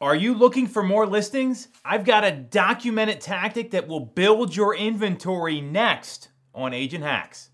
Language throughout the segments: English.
Are you looking for more listings? I've got a documented tactic that will build your inventory next on Agent Hacks.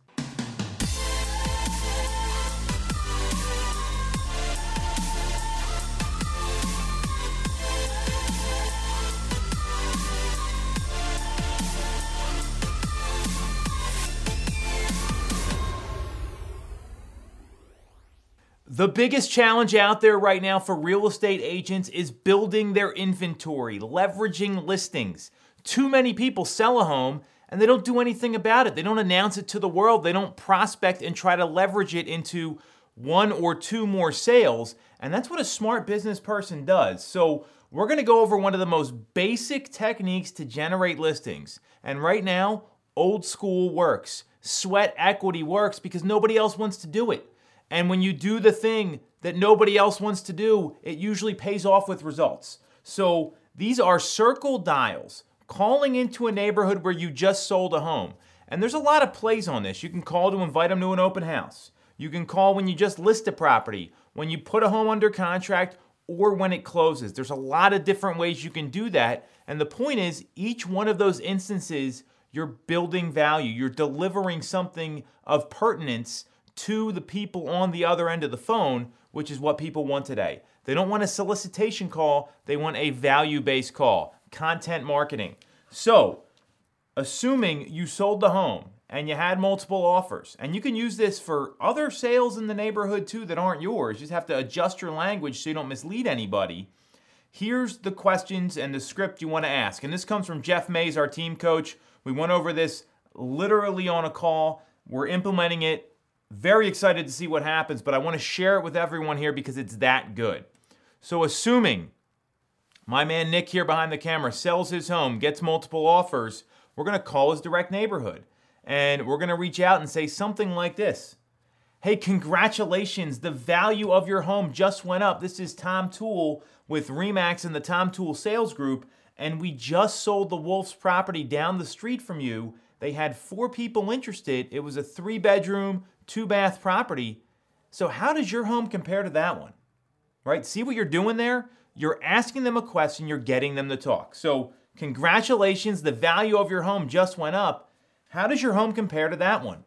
The biggest challenge out there right now for real estate agents is building their inventory, leveraging listings. Too many people sell a home and they don't do anything about it. They don't announce it to the world. They don't prospect and try to leverage it into one or two more sales. And that's what a smart business person does. So, we're gonna go over one of the most basic techniques to generate listings. And right now, old school works. Sweat equity works because nobody else wants to do it. And when you do the thing that nobody else wants to do, it usually pays off with results. So these are circle dials, calling into a neighborhood where you just sold a home. And there's a lot of plays on this. You can call to invite them to an open house. You can call when you just list a property, when you put a home under contract, or when it closes. There's a lot of different ways you can do that. And the point is, each one of those instances, you're building value, you're delivering something of pertinence to the people on the other end of the phone, which is what people want today. They don't want a solicitation call, they want a value based call, content marketing. So, assuming you sold the home and you had multiple offers, and you can use this for other sales in the neighborhood too that aren't yours, you just have to adjust your language so you don't mislead anybody. Here's the questions and the script you want to ask. And this comes from Jeff Mays, our team coach. We went over this literally on a call. We're implementing it very excited to see what happens, but I want to share it with everyone here because it's that good. So, assuming my man Nick here behind the camera sells his home, gets multiple offers, we're going to call his direct neighborhood and we're going to reach out and say something like this Hey, congratulations, the value of your home just went up. This is Tom Toole with RE/MAX and the Tom Toole Sales Group, and we just sold the Wolf's property down the street from you. They had four people interested. It was a three bedroom, two bath property. So, how does your home compare to that one? Right? See what you're doing there? You're asking them a question, you're getting them to talk. So, congratulations, the value of your home just went up. How does your home compare to that one?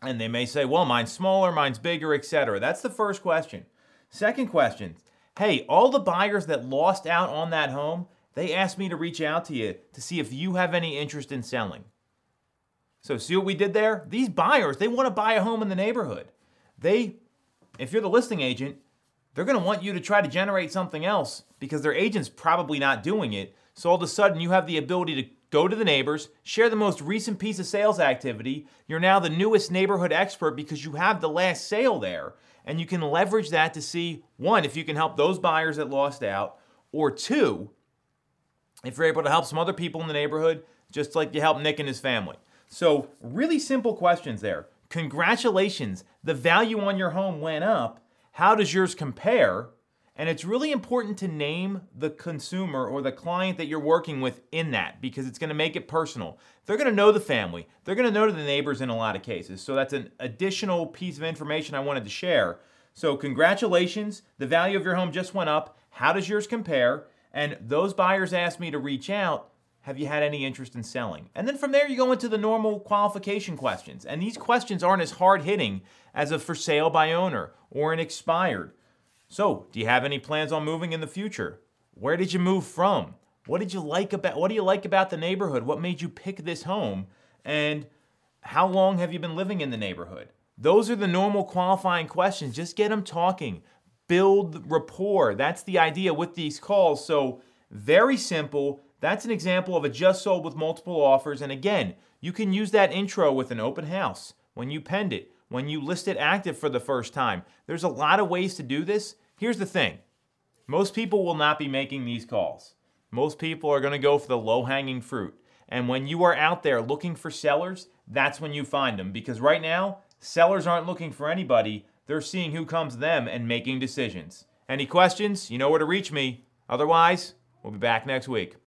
And they may say, well, mine's smaller, mine's bigger, etc. That's the first question. Second question hey, all the buyers that lost out on that home, they asked me to reach out to you to see if you have any interest in selling. So see what we did there? These buyers, they want to buy a home in the neighborhood. They, if you're the listing agent, they're going to want you to try to generate something else because their agent's probably not doing it. So all of a sudden you have the ability to go to the neighbors, share the most recent piece of sales activity. You're now the newest neighborhood expert because you have the last sale there. And you can leverage that to see one, if you can help those buyers that lost out, or two, if you're able to help some other people in the neighborhood, just like you helped Nick and his family. So, really simple questions there. Congratulations, the value on your home went up. How does yours compare? And it's really important to name the consumer or the client that you're working with in that because it's to make it personal. They're to know the family, they're to know the neighbors in a lot of cases. So, that's an additional piece of information I wanted to share. So, congratulations, the value of your home just went up. How does yours compare? And those buyers asked me to reach out have you had any interest in selling? And then from there, you go into the normal qualification questions. And these questions aren't as hard hitting as a for sale by owner or an expired. So, do you have any plans on moving in the future? Where did you move from? What did you like about what do you like about the neighborhood? What made you pick this home? And how long have you been living in the neighborhood? Those are the normal qualifying questions. Just get them talking. Build rapport. That's the idea with these calls. So, very simple that's an example of a just sold with multiple offers. And again, you can use that intro with an open house, when you penned it, when you list it active for the first time. There's a lot of ways to do this. Here's the thing most people will not be making these calls. Most people are going to go for the low hanging fruit. And when you are out there looking for sellers, that's when you find them. Because right now, sellers aren't looking for anybody, they're seeing who comes to them and making decisions. Any questions? You know where to reach me. Otherwise, we'll be back next week.